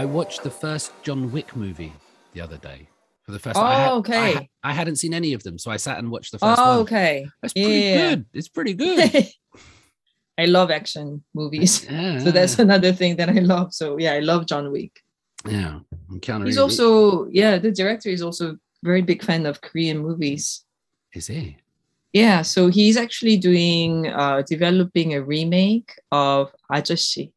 I watched the first John Wick movie the other day for the first. Oh, I had, okay. I, I, hadn't seen any of them, so I sat and watched the first. Oh, one. okay. That's pretty yeah. good. It's pretty good. I love action movies, yeah. so that's another thing that I love. So yeah, I love John Wick. Yeah, I'm counting. He's also yeah, the director is also very big fan of Korean movies. Is he? Yeah, so he's actually doing uh, developing a remake of Ajeossi.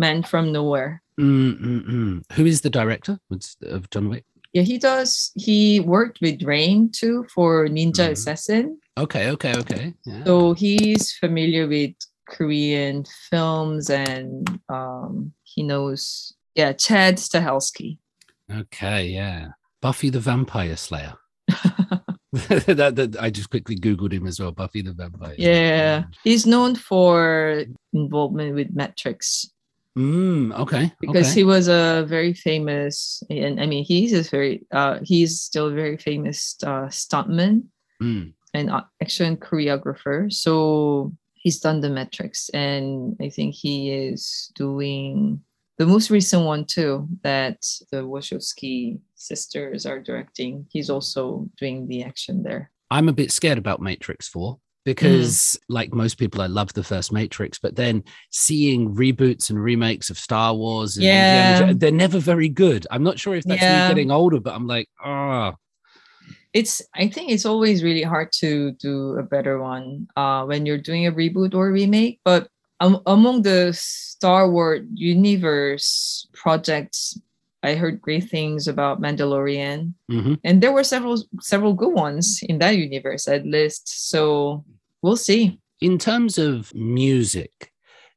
Man from Nowhere. Mm-mm-mm. Who is the director of John Wick? Yeah, he does. He worked with Rain too for Ninja Mhm. Assassin. Okay, okay, okay. Yeah. So he's familiar with Korean films and um, he knows, yeah, Chad Stahelski. Okay, yeah. Buffy the Vampire Slayer. that, that I just quickly googled him as well. Buffy the Vampire. Yeah, he's known for involvement with Matrix Mm, okay. because okay. he was a very famous, and I mean, he's a very, uh, he's still a very famous uh, stuntman Mm, and action choreographer. So he's done the Matrix, and I think he is doing the most recent one too. That the Wachowski sisters are directing. He's also doing the action there. I'm a bit scared about Matrix 4 because, like most people, I love the first Matrix, but then seeing reboots and remakes of Star Wars, and Yeah. They're never very good. I'm not sure if that's Yeah. me getting older, but I'm like, oh, It's I think it's always really hard to do a better one uh, when you're doing a reboot or remake. But um, among the Star Wars universe projects, I heard great things about Mandalorian. hmm and there were several several good ones in that universe I'd list. So we'll see. in terms of music,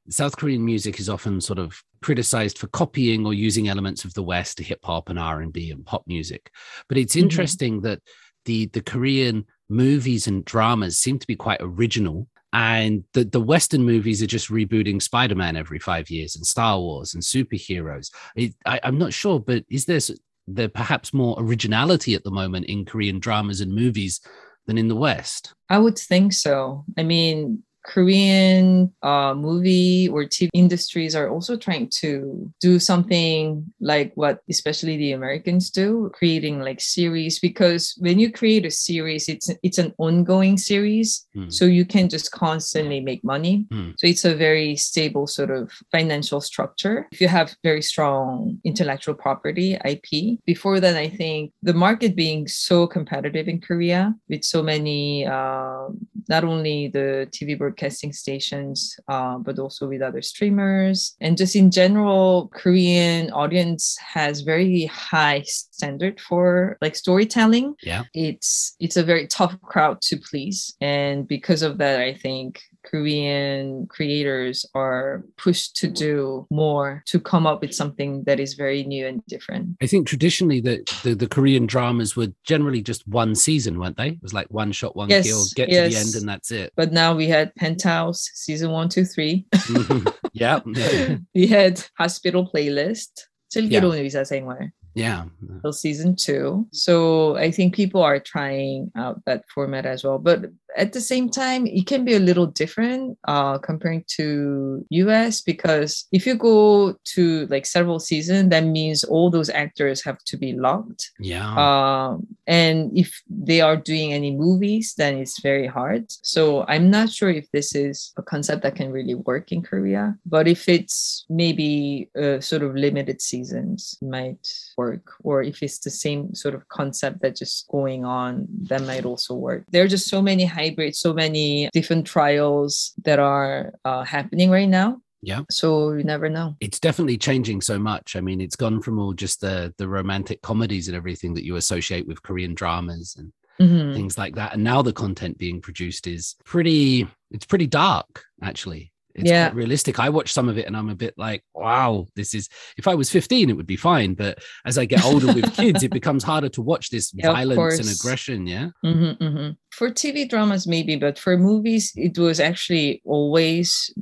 South Korean music is often sort of criticized for copying or using elements of the West, to hip hop and R and B and pop music. But it's Mhm. interesting that the the Korean movies and dramas seem to be quite original. And the, the Western movies are just rebooting Spider Man every five years and Star Wars and superheroes. It, I, I'm not sure, but is there, there perhaps more originality at the moment in Korean dramas and movies than in the West? I would think so. I mean, Korean uh, movie or TV industries are also trying to do something like what especially the Americans do, creating like series. Because when you create a series, it's it's an ongoing series, Hmm. so you can just constantly make money. Hmm. So it's a very stable sort of financial structure. If you have very strong intellectual property IP, before then, I think the market being so competitive in Korea with so many, um, not only the TV broadcasting stations, uh, but also with other streamers, and just in general, Korean audience has very high standard for like storytelling. Yeah. it's it's a very tough crowd to please. And because of that i think korean creators are pushed to do more to come up with something that is very new and different I think traditionally the, the the Korean dramas were generally just one season, weren't they? It was like one shot, one Yes, kill, get to the yes. end, and that's it. but now we had penthouse season one two three Mhm. yeah, yeah, we had hospital playlist 슬기로운 의사 생활 yeah. till season two. So I think people are trying out that format as well. But at the same time, it can be a little different uh, comparing to US because if you go to like several seasons, that means all those actors have to be locked. yeah. Um, and if they are doing any movies, then it's very hard. So I'm not sure if this is a concept that can really work in Korea. But if it's maybe uh, sort of limited seasons, it might work. Or if it's the same sort of concept that just going on, that might also work. There are just so many hybrids, so many different trials that are uh, happening right now. Yeah. So you never know. it's definitely changing so much. I mean, it's gone from all just the the romantic comedies and everything that you associate with Korean dramas and Mhm. things like that, and now the content being produced is pretty. It's pretty dark, actually. It's Yeah. quite realistic. I watch some of it and I'm a bit like, wow, this is. If I was 15, it would be fine, but as I get older with kids, it becomes harder to watch this Yeah, violence and aggression. Yeah. hmm hmm For TV dramas, maybe, but for movies, it was actually always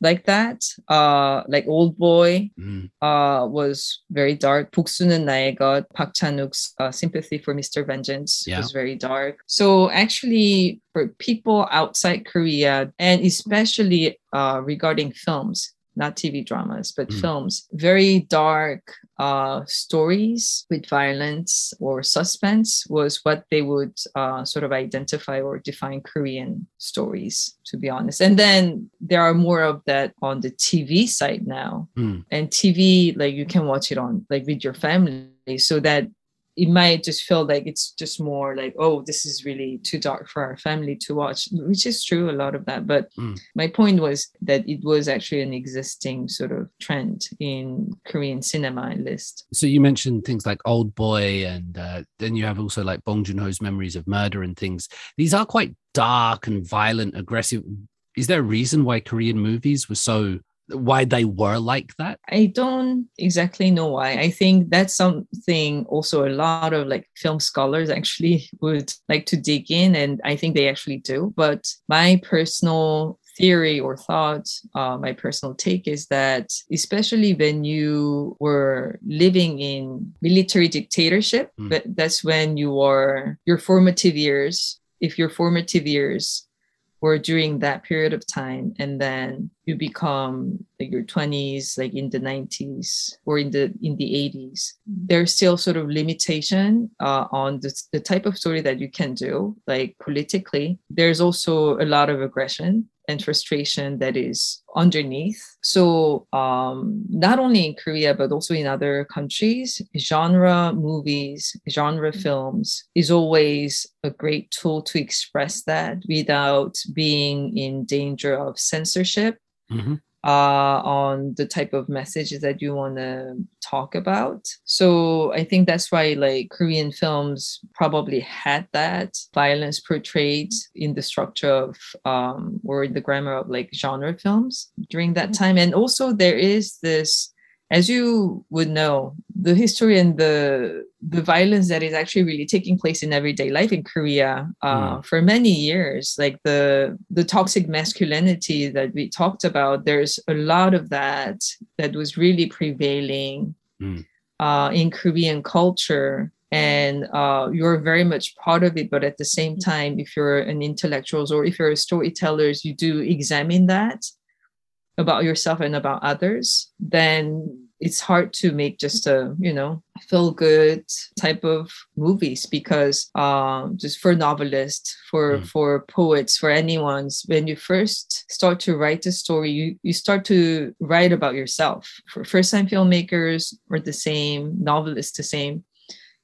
like that. Uh, like Old Boy Mm. uh, was very dark. 복수는 나의 것, Park Chan-wook's uh, Sympathy for Mr. Vengeance Yeah. was very dark. So actually, for people outside Korea, and especially uh, regarding films, not TV dramas, but Mm. films. Very dark uh, stories with violence or suspense was what they would uh, sort of identify or define Korean stories, to be honest. And then there are more of that on the TV side now. Mm. And TV, like you can watch it on like with your family, so that it might just feel like it's just more like, oh, this is really too dark for our family to watch, which is true, a lot of that. But Mm. my point was that it was actually an existing sort of trend in Korean cinema list. So you mentioned things like Old Boy, and uh, then you have also like Bong Joon Ho's Memories of Murder and things. These are quite dark and violent, aggressive. Is there a reason why Korean movies were so why they were like that? I don't exactly know why. I think that's something also a lot of like film scholars actually would like to dig in, and I think they actually do. But my personal theory or thought, uh, my personal take is that, especially when you were living in military dictatorship, Mm. but that's when you are your formative years. If your formative years were during that period of time and then you become like your 20s like in the 90s or in the in the 80s there's still sort of limitation uh, on the, the type of story that you can do like politically. There's also a lot of aggression and frustration that is underneath. So, um, not only in Korea, but also in other countries, genre movies, genre films is always a great tool to express that without being in danger of censorship Mhm. Uh, on the type of messages that you want to talk about. So I think that's why like Korean films probably had that violence portrayed in the structure of um, or in the grammar of like genre films during that time. And also there is this as you would know, the history and the the violence that is actually really taking place in everyday life in Korea uh, for many years, like the the toxic masculinity that we talked about, there's a lot of that that was really prevailing Mm. uh, in Korean culture. And uh, you're very much part of it, but at the same time, if you're an intellectuals or if you're a storytellers, you do examine that about yourself and about others, then it's hard to make just a you know feel good type of movies because um just for novelists for Mm. for poets for anyone's when you first start to write a story you you start to write about yourself for first time filmmakers are the same novelists the same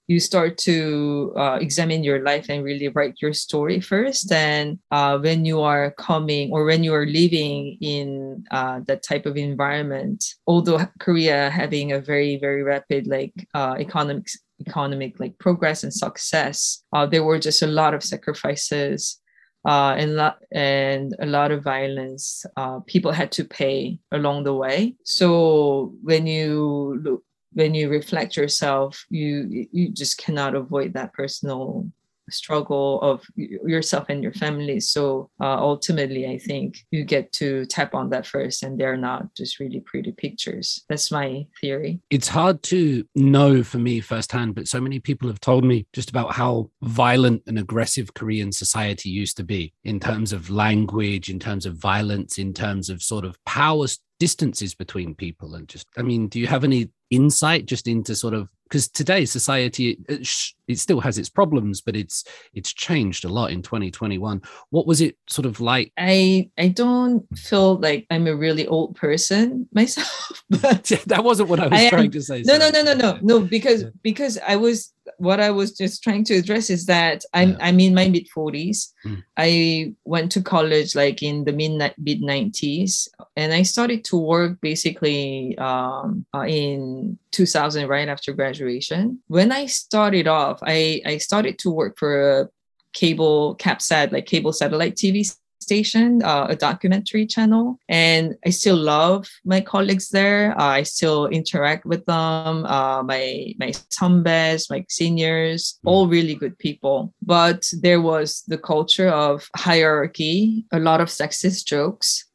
you start to uh, examine your life and really write your story first. And uh, when you are coming or when you are living in uh, that type of environment, although Korea having a very very rapid like uh, economic economic like progress and success, uh, there were just a lot of sacrifices. Uh, and, lot, and a lot of violence people had to pay along the way. So when you look when you reflect yourself you you just cannot avoid that personal struggle of yourself and your family so uh, ultimately i think you get to tap on that first and they're not just really pretty pictures that's my theory It's hard to know for me firsthand, but so many people have told me just about how violent and aggressive Korean society used to be in terms of language, in terms of violence, in terms of sort of power distances between people. And just, I mean, do you have any insight just into sort of because today society it, it still has its problems but it's it's changed a lot in 2021 what was it sort of like? I i don't feel like i'm a really old person myself but that wasn't what i was I am- trying to say no no sorry. no no no no because because i was what i was just trying to address is that i'm Yeah. i'm in my mid 40s Mm. i went to college like in the mid mid 90s and i started to work basically um, uh, in 2000 right after graduation when i started off i i started to work for a cable capsat like cable satellite tv station, uh, a documentary channel, and I still love my colleagues there. Uh, I still interact with them. Uh, my my 선배s, my seniors, all really good people. But there was the culture of hierarchy, a lot of sexist jokes.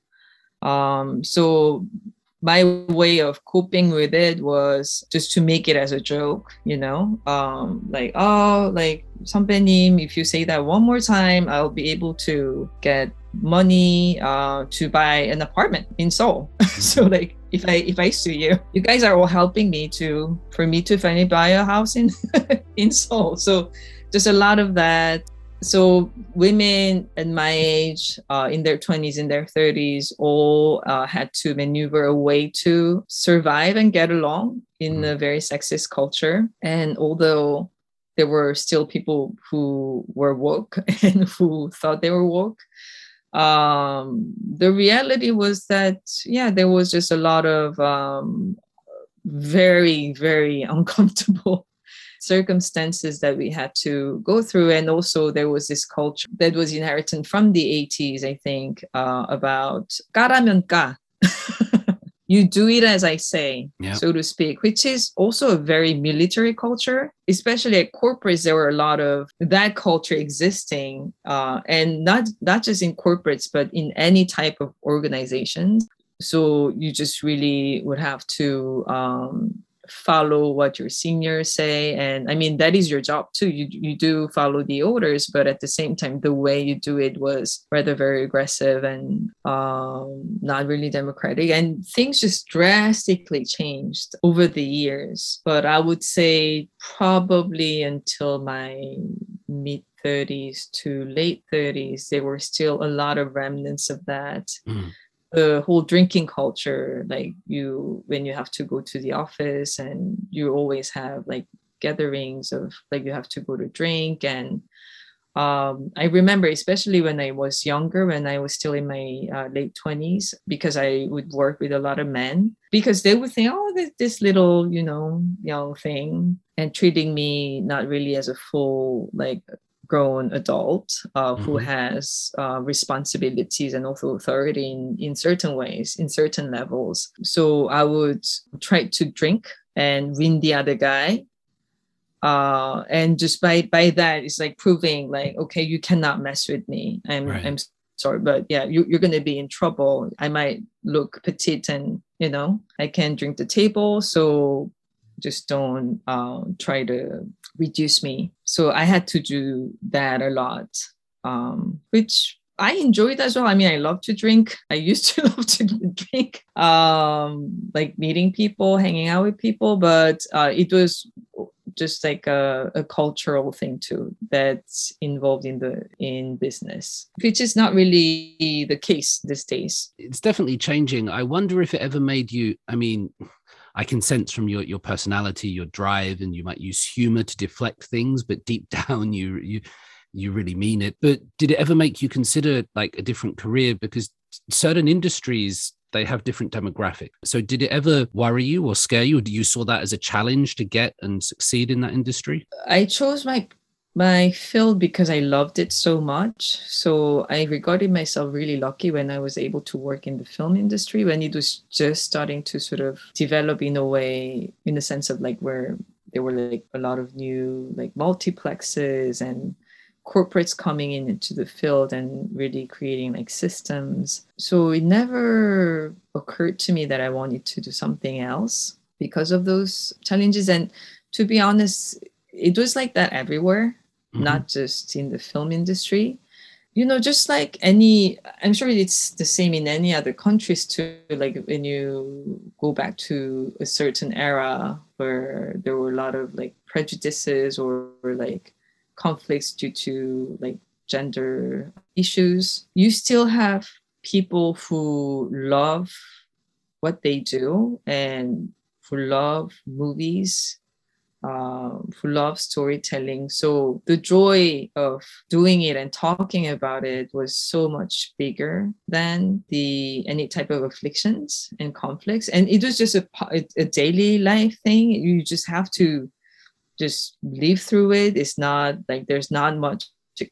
Um, so my way of coping with it was just to make it as a joke, you know, um, like, oh, like something, if you say that one more time, I'll be able to get money uh, to buy an apartment in Seoul. so like, if I if I sue you, you guys are all helping me to for me to finally buy a house in in Seoul. So just a lot of that so women at my age, uh, in their 20s, in their 30s, all uh, had to maneuver a way to survive and get along in mm-hmm. a very sexist culture. And although there were still people who were woke and who thought they were woke, um, the reality was that yeah there was just a lot of um, very very uncomfortable circumstances that we had to go through and also there was this culture that was inherited from the 80s i think uh, about 까라면 까 you do it as I say, yep. so to speak, which is also a very military culture. Especially at corporates, there were a lot of that culture existing, uh, and not not just in corporates, but in any type of organizations. So you just really would have to um, follow what your seniors say. And i mean that is your job too. You, you do follow the orders but at the same time the way you do it was rather very aggressive and um, not really democratic. And things just drastically changed over the years. But i would say probably until my mid 30s to late 30s there were still a lot of remnants of that. Mm the whole drinking culture like you when you have to go to the office and you always have like gatherings of like you have to go to drink. And um, I remember, especially when I was younger, when I was still in my uh, late 20s, because I would work with a lot of men, because they would think, oh, this, this little, you know, young thing, and treating me not really as a full, like, grown adult uh, mm-hmm. who has uh, responsibilities and also authority in, in certain ways, in certain levels. So I would try to drink and win the other guy. Uh, and just by by that, it's like proving like, okay, you cannot mess with me. I'm right. I'm sorry, but yeah, you, you're gonna be in trouble. I might look petite and you know, I can drink the table. So just don't uh, try to reduce me. So I had to do that a lot, um, which I enjoyed as well. I mean, I love to drink. I used to love to drink, um, like meeting people, hanging out with people, but uh, it was just like a, a, cultural thing too that's involved in the in business which is not really the case these days it's definitely changing i wonder if it ever made you i mean I can sense from your your personality, your drive, and you might use humor to deflect things, but deep down you you you really mean it. But did it ever make you consider like a different career? Because certain industries they have different demographic. So did it ever worry you or scare you? Or do you saw that as a challenge to get and succeed in that industry? I chose my my field because I loved it so much. So I regarded myself really lucky when I was able to work in the film industry when it was just starting to sort of develop in a way, in the sense of like where there were like a lot of new like multiplexes and corporates coming in into the field and really creating like systems. So it never occurred to me that I wanted to do something else because of those challenges. And to be honest, it was like that everywhere mm-hmm. not just in the film industry you know just like any i'm sure it's the same in any other countries too like when you go back to a certain era where there were a lot of like prejudices or, or like conflicts due to like gender issues you still have people who love what they do and who love movies uh, who love storytelling. So the joy of doing it and talking about it was so much bigger than the any type of afflictions and conflicts. And it was just a, a daily life thing. You just have to just live through it. It's not like there's not much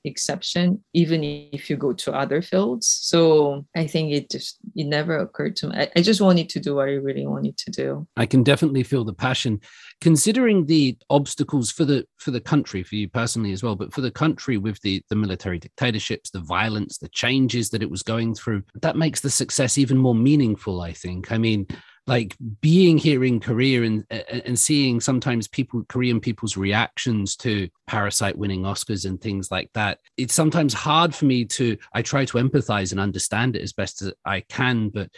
exception even if you go to other fields. So i think it just it never occurred to me. I, I, just wanted to do what i really wanted to do. I can definitely feel the passion. Considering the obstacles for the for the country for you personally as well but for the country with the the military dictatorships the violence the changes that it was going through that makes the success even more meaningful i think. I mean like being here in Korea and and seeing sometimes people Korean people's reactions to Parasite winning Oscars and things like that. It's sometimes hard for me to I try to empathize and understand it as best as I can, but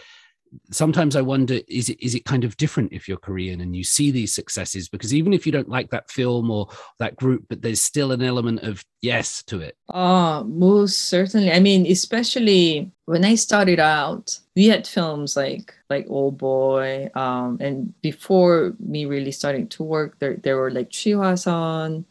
sometimes I wonder is it is it kind of different if you're Korean and you see these successes because even if you don't like that film or that group, but there's still an element of yes to it. Oh, most certainly. I mean, especially when I started out, we had films like like Old Boy, um, and before me really starting to work, there there were like Chihwaseon,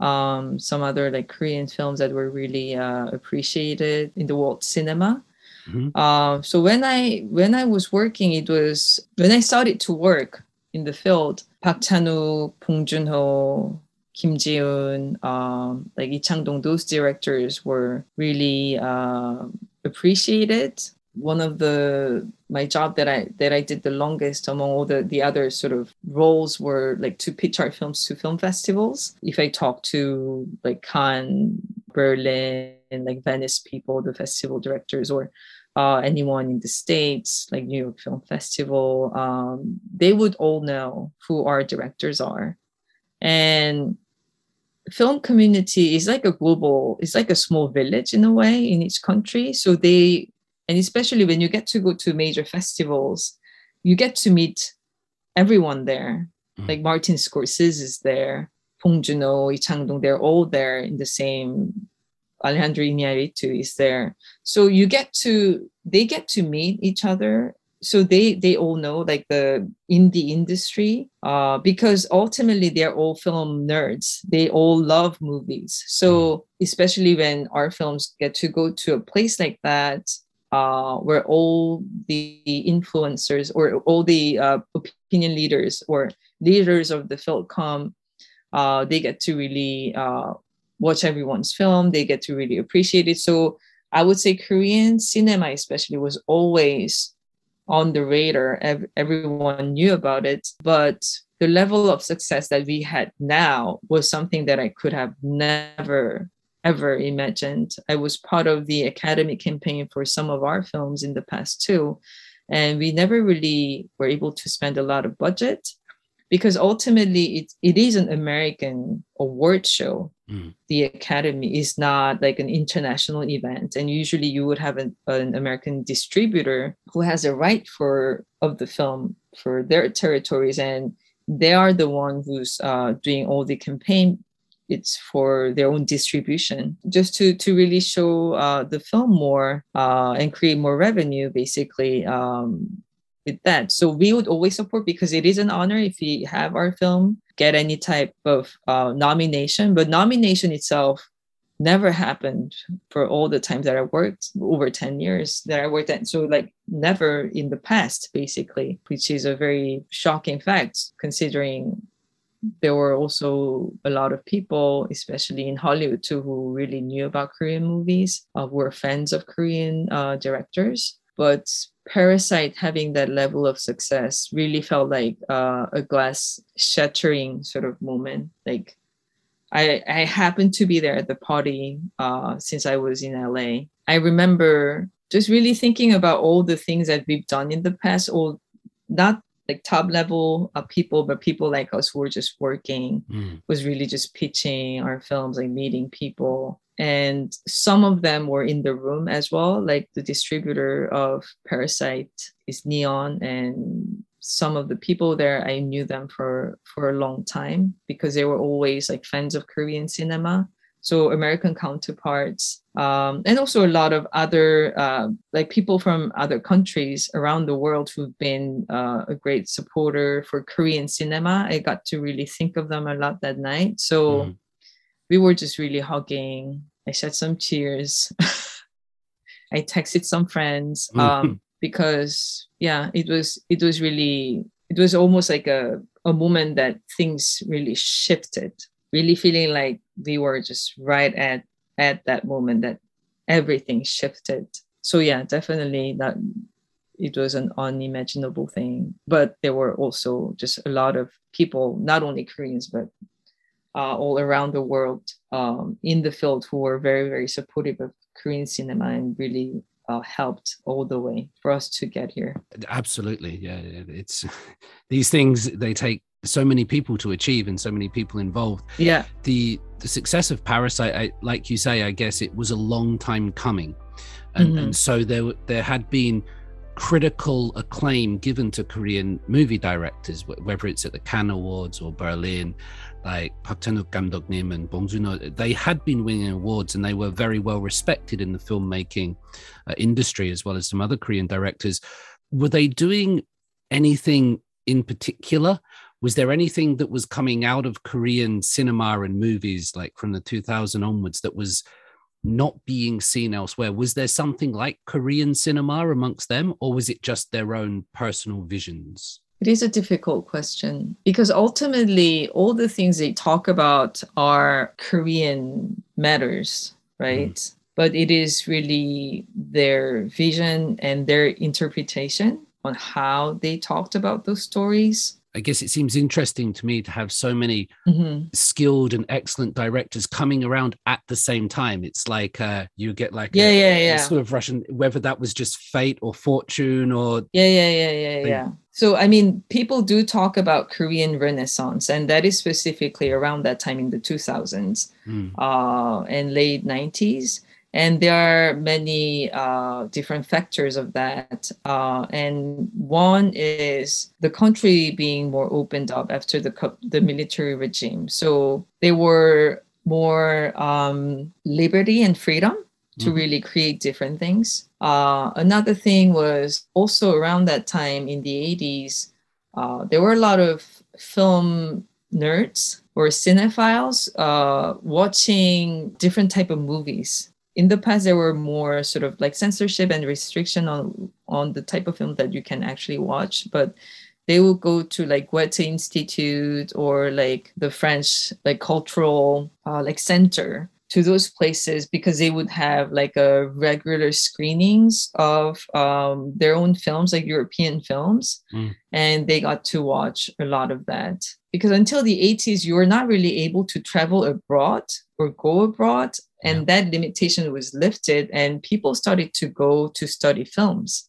um, some other like Korean films that were really uh, appreciated in the world cinema. Mm-hmm. Uh, so when I when I was working, it was when I started to work in the field. Park Chan-wook, Bong Joon-ho, Kim Jee-woon, um, like Lee Chang-dong, those directors were really uh, appreciated. One of the my job that I that I did the longest among all the the other sort of roles were like to pitch our films to film festivals. If I talk to like Cannes, Berlin, like Venice people, the festival directors, or uh, anyone in the States, like New York Film Festival, um, they would all know who our directors are. And film community is like a global, it's like a small village in a way in each country. So they, and especially when you get to go to major festivals, you get to meet everyone there. Mm. Like Martin Scorsese is there, Bong Joon-ho, Chang-dong, they're all there in the same Alejandro Iñárritu is there. So you get to they get to meet each other. So they they all know like the in the industry uh, because ultimately they're all film nerds. They all love movies. So especially when our films get to go to a place like that, uh, where all the influencers or all the uh, opinion leaders or leaders of the film come, uh, they get to really uh, watch everyone's film. They get to really appreciate it. So I would say Korean cinema, especially, was always on the radar. Everyone knew about it, but the level of success that we had now was something that I could have never ever imagined. I was part of the academy campaign for some of our films in the past too. And we never really were able to spend a lot of budget because ultimately it, it is an American award show. Mm. The Academy is not like an international event, and usually you would have an, an American distributor who has a right for of the film for their territories, and they are the one who's uh, doing all the campaign it's for their own distribution just to to really show uh, the film more uh, and create more revenue basically um, with that. So we would always support because it is an honor if we have our film get any type of uh, nomination. But nomination itself never happened for all the times that I worked over 10 years that I worked at. So like never in the past, basically, which is a very shocking fact considering there were also a lot of people, especially in Hollywood too, who really knew about Korean movies, uh, were fans of Korean uh, directors. But Parasite having that level of success really felt like uh, a glass shattering sort of moment. Like I, I happened to be there at the party uh, since I was in LA. I remember just really thinking about all the things that we've done in the past, all not like top level uh, people, but people like us who were just working, mm. was really just pitching our films, like meeting people and some of them were in the room as well like the distributor of parasite is neon and some of the people there i knew them for for a long time because they were always like fans of korean cinema so american counterparts um, and also a lot of other uh, like people from other countries around the world who've been uh, a great supporter for korean cinema i got to really think of them a lot that night so mm we were just really hugging. I shed some tears. I texted some friends um, because yeah, it was it was really it was almost like a a moment that things really shifted. Really feeling like we were just right at at that moment that everything shifted. So yeah, definitely that it was an unimaginable thing. But there were also just a lot of people, not only Koreans, but uh, all around the world um, in the field who were very, very supportive of Korean cinema and really uh, helped all the way for us to get here. Absolutely, yeah. It's these things they take so many people to achieve and so many people involved. Yeah. The the success of Parasite, I, like you say, I guess it was a long time coming, and, mm-hmm. and so there there had been critical acclaim given to Korean movie directors, whether it's at the Cannes Awards or Berlin, like Park Chan-wook and Bong Joon-ho, they had been winning awards and they were very well respected in the filmmaking uh, industry as well as some other Korean directors. Were they doing anything in particular? Was there anything that was coming out of Korean cinema and movies, like from the 2000 onwards, that was not being seen elsewhere? Was there something like Korean cinema amongst them, or was it just their own personal visions? It is a difficult question because ultimately, all the things they talk about are Korean matters, right? Mm. But it is really their vision and their interpretation on how they talked about those stories I guess it seems interesting to me to have so many mm-hmm. skilled and excellent directors coming around at the same time. It's like uh, you get like yeah, a, yeah, yeah, sort of Russian, whether that was just fate or fortune or yeah, yeah, yeah, yeah, they, yeah. So I mean, people do talk about Korean Renaissance, and that is specifically around that time in the 2000s mm. uh, and late 90s and there are many uh, different factors of that uh, and one is the country being more opened up after the the military regime. So there were more um, liberty and freedom to mm-hmm. really create different things. Uh, another thing was also around that time in the 80s uh, there were a lot of film nerds or cinephiles uh, watching different type of movies in the past there were more sort of like censorship and restriction on on the type of film that you can actually watch but they will go to like Goethe Institute or like the French like cultural uh, like center to those places because they would have like a regular screenings of um, their own films like European films. Mm. and they got to watch a lot of that. Because until the 80s you were not really able to travel abroad or go abroad and yeah. that limitation was lifted and people started to go to study films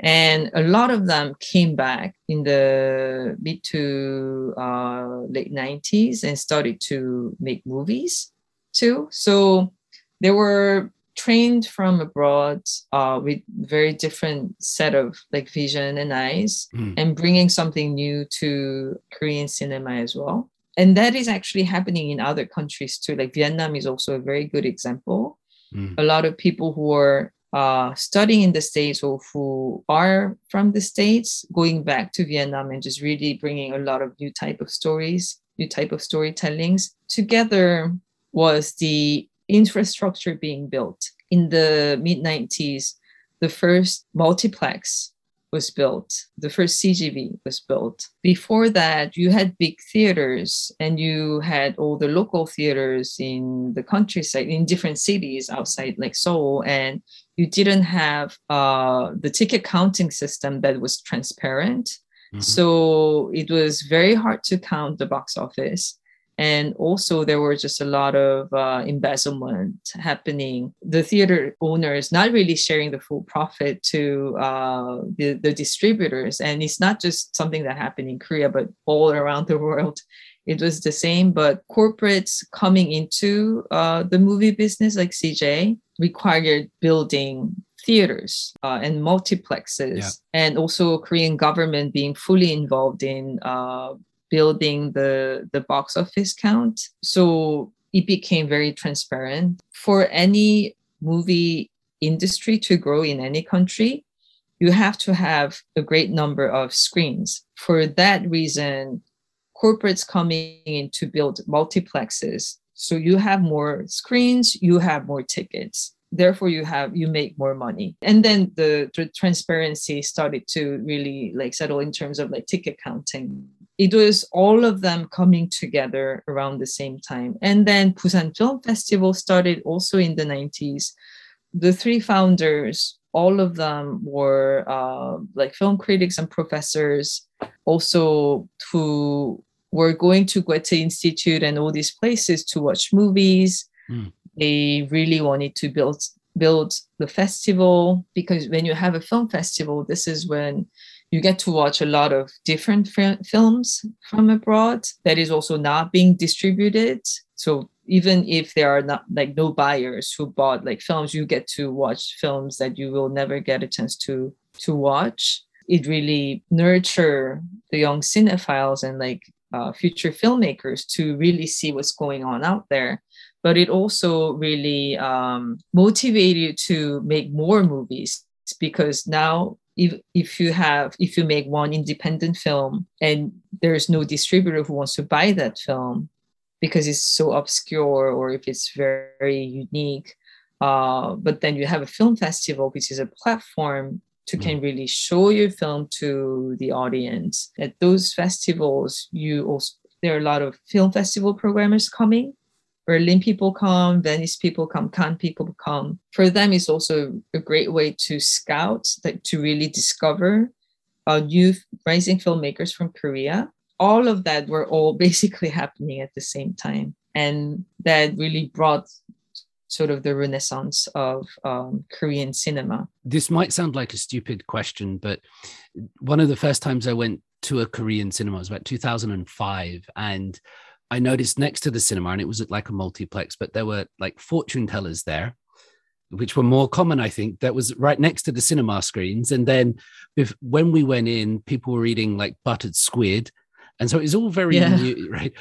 and a lot of them came back in the mid to uh, late 90s and started to make movies too so they were trained from abroad uh, with very different set of like vision and eyes mm. and bringing something new to korean cinema as well and that is actually happening in other countries too. Like vietnam is also a very good example. Mm. a lot of people who are uh, studying in the states or who are from the states going back to vietnam and just really bringing a lot of new type of stories new type of storytellings. Together was the infrastructure being built. In the mid 90s the first multiplex was built. The first CGV was built. Before that, you had big theaters and you had all the local theaters in the countryside, in different cities outside like Seoul. And you didn't have uh, the ticket counting system that was transparent. Mm-hmm. So it was very hard to count the box office and also there were just a lot of uh, embezzlement happening. The theater owners not really sharing the full profit to uh, the, the distributors. And it's not just something that happened in korea but all around the world. It was the same but corporates coming into uh, the movie business like cj required building theaters uh, and multiplexes. Yeah. and also korean government being fully involved in uh, building the, the box office count. So it became very transparent. For any movie industry to grow in any country, you have to have a great number of screens. For that reason, corporates coming in to build multiplexes. So you have more screens, you have more tickets. Therefore, you have you make more money. And then the, the transparency started to really like settle in terms of like ticket counting it was all of them coming together around the same time. And then Busan Film Festival started also in the 90s. The three founders, all of them were uh, like film critics and professors, also who were going to Goethe Institute and all these places to watch movies. Mm. They really wanted to build build the festival because when you have a film festival, this is when you get to watch a lot of different films from abroad that is also not being distributed. So even if there are not like no buyers who bought like films, you get to watch films that you will never get a chance to to watch. It really nurture the young cinephiles and like uh, future filmmakers to really see what's going on out there but it also really um, motivated you to make more movies because now if, if you have if you make one independent film and there's no distributor who wants to buy that film because it's so obscure or if it's very, very unique uh, but then you have a film festival which is a platform to can mm. really show your film to the audience at those festivals you also there are a lot of film festival programmers coming Berlin people come, Venice people come, Cannes people come. For them, it's also a great way to scout, like to really discover uh, new rising filmmakers from Korea. All of that were all basically happening at the same time. And that really brought sort of the renaissance of um, Korean cinema. This might sound like a stupid question, but one of the first times I went to a Korean cinema was about 2005. And I noticed next to the cinema, and it was like a multiplex, but there were like fortune tellers there, which were more common, I think. That was right next to the cinema screens. And then if, when we went in, people were eating like buttered squid. And so it was all very yeah. new, right?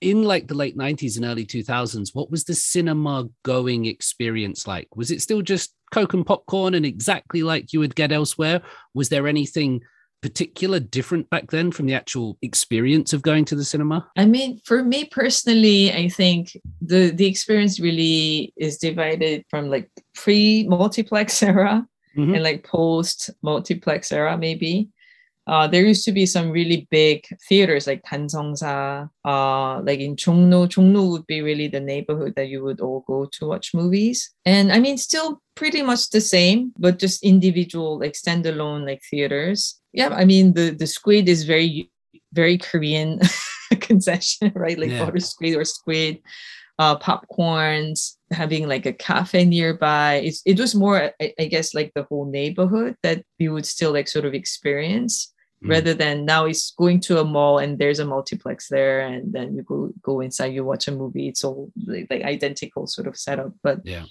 In like the late 90s and early 2000s, what was the cinema going experience like? Was it still just Coke and popcorn and exactly like you would get elsewhere? Was there anything particular different back then from the actual experience of going to the cinema? I mean, for me personally, I think the the experience really is divided from like pre multiplex era mm-hmm. and like post multiplex era maybe. Uh, there used to be some really big theaters like Dansungsa, uh, like in Jongno. Jongno would be really the neighborhood that you would all go to watch movies. And I mean, still pretty much the same, but just individual, like standalone, like theaters. Yeah, I mean, the the squid is very, very Korean concession, right? Like yeah. butter squid or squid. Uh, popcorns, having like a cafe nearby. It's, it was more, I, I guess, like the whole neighborhood that we would still like sort of experience mm. rather than now it's going to a mall and there's a multiplex there and then you go go inside you watch a movie it's all like, like identical sort of setup but yeah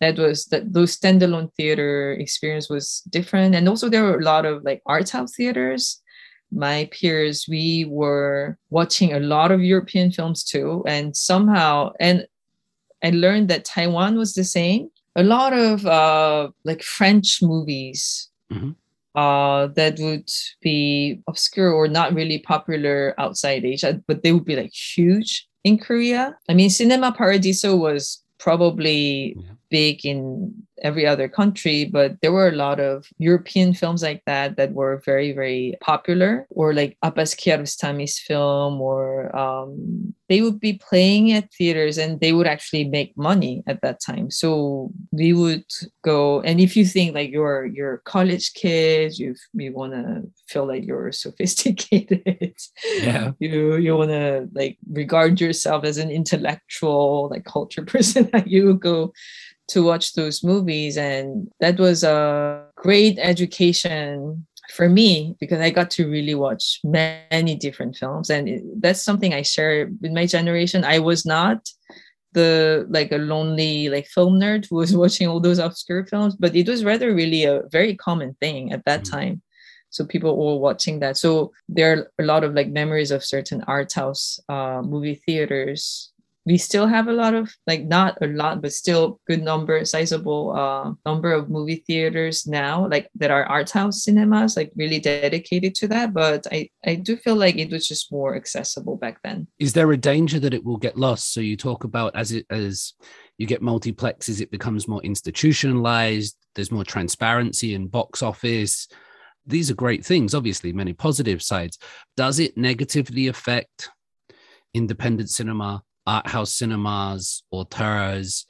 that was that those standalone theater experience was different. And also there were a lot of like art house theaters. My peers we were watching a lot of european films too. And somehow and i learned that taiwan was the same. A lot of uh like french movies mm-hmm. uh, that would be obscure or not really popular outside Asia, but they would be like huge in Korea. I mean, Cinema Paradiso was probably yeah. Big in every other country, but there were a lot of European films like that that were very, very popular, or like Abbas Kiarostami's film, or um, they would be playing at theaters and they would actually make money at that time. So we would go, and if you think like you're you're college kids, you you want to feel like you're sophisticated, yeah, you you want to like regard yourself as an intellectual, like culture person, you go to watch those movies and that was a great education for me because i got to really watch many different films. And that's something i share with my generation. I was not the like a lonely like film nerd who was watching all those obscure films but it was rather really a very common thing at that mm-hmm. time. So people were watching that. So there are a lot of like memories of certain art house uh, movie theaters we still have a lot of like not a lot but still good number sizable uh, number of movie theaters now like that are art house cinemas like really dedicated to that. But i i do feel like it was just more accessible back then. Is there a danger that it will get lost? So you talk about as it as you get multiplexes it becomes more institutionalized there's more transparency in box office. These are great things obviously many positive sides. Does it negatively affect independent cinema art house cinemas or terrace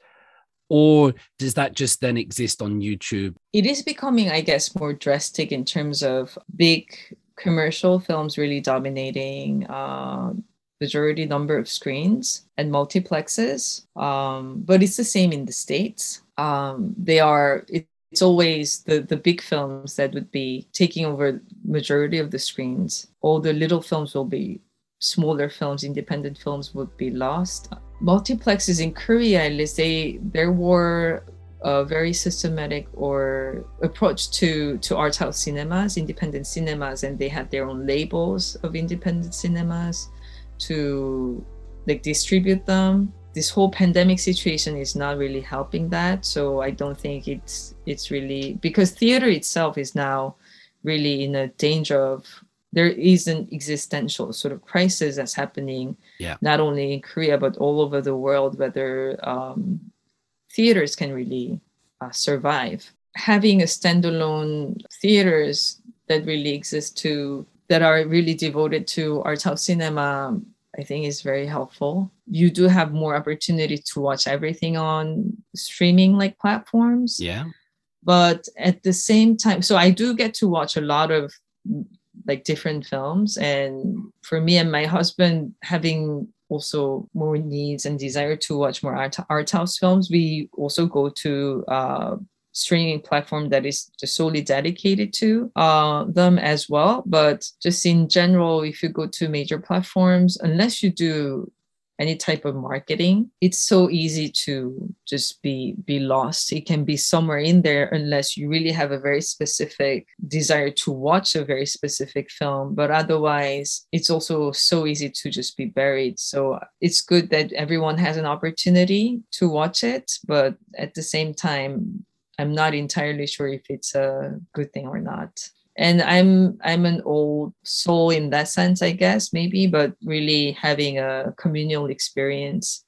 or does that just then exist on youtube? It is becoming i guess more drastic in terms of big commercial films really dominating uh, majority number of screens and multiplexes. Um, but it's the same in the states. Um, they are it, it's always the the big films that would be taking over majority of the screens. All the little films will be smaller films independent films would be lost. Multiplexes in korea at least they there were a very systematic or approach to to art house cinemas independent cinemas and they had their own labels of independent cinemas to like distribute them. This whole pandemic situation is not really helping that so i don't think it's it's really because theater itself is now really in a danger of there is an existential sort of crisis that's happening yeah. not only in korea but all over the world whether um, theaters can really uh, survive having a standalone theaters that really exist to that are really devoted to art house cinema I think is very helpful. You do have more opportunity to watch everything on streaming like platforms. Yeah. But at the same time, so I do get to watch a lot of like different films. And for me and my husband, having also more needs and desire to watch more art, art house films, we also go to uh, streaming platform that is just solely dedicated to uh, them as well. But just in general, if you go to major platforms, unless you do any type of marketing it's so easy to just be be lost. It can be somewhere in there unless you really have a very specific desire to watch a very specific film. But otherwise it's also so easy to just be buried. So it's good that everyone has an opportunity to watch it but at the same time I'm not entirely sure if it's a good thing or not. And I'm I'm an old soul in that sense, I guess, maybe, but really having a communal experience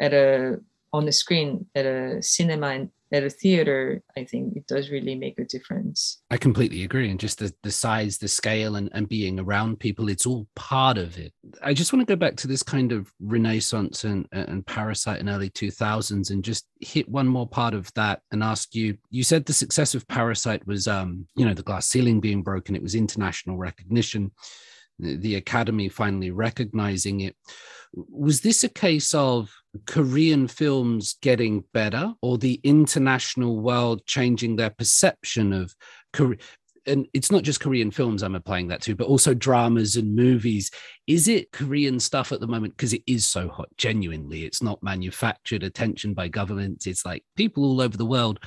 at a on the screen at a cinema at a theater, I think it does really make a difference. I completely agree. And just the, the size, the scale, and, and being around people, it's all part of it. I just want to go back to this kind of renaissance and, and Parasite in early 2000s and just hit one more part of that and ask you you said the success of Parasite was, um, you know, the glass ceiling being broken, it was international recognition, the, the Academy finally recognizing it. Was this a case of Korean films getting better or the international world changing their perception of Korea? And it's not just Korean films I'm applying that to, but also dramas and movies. Is it Korean stuff at the moment? Because it is so hot, genuinely. It's not manufactured attention by governments. It's like people all over the world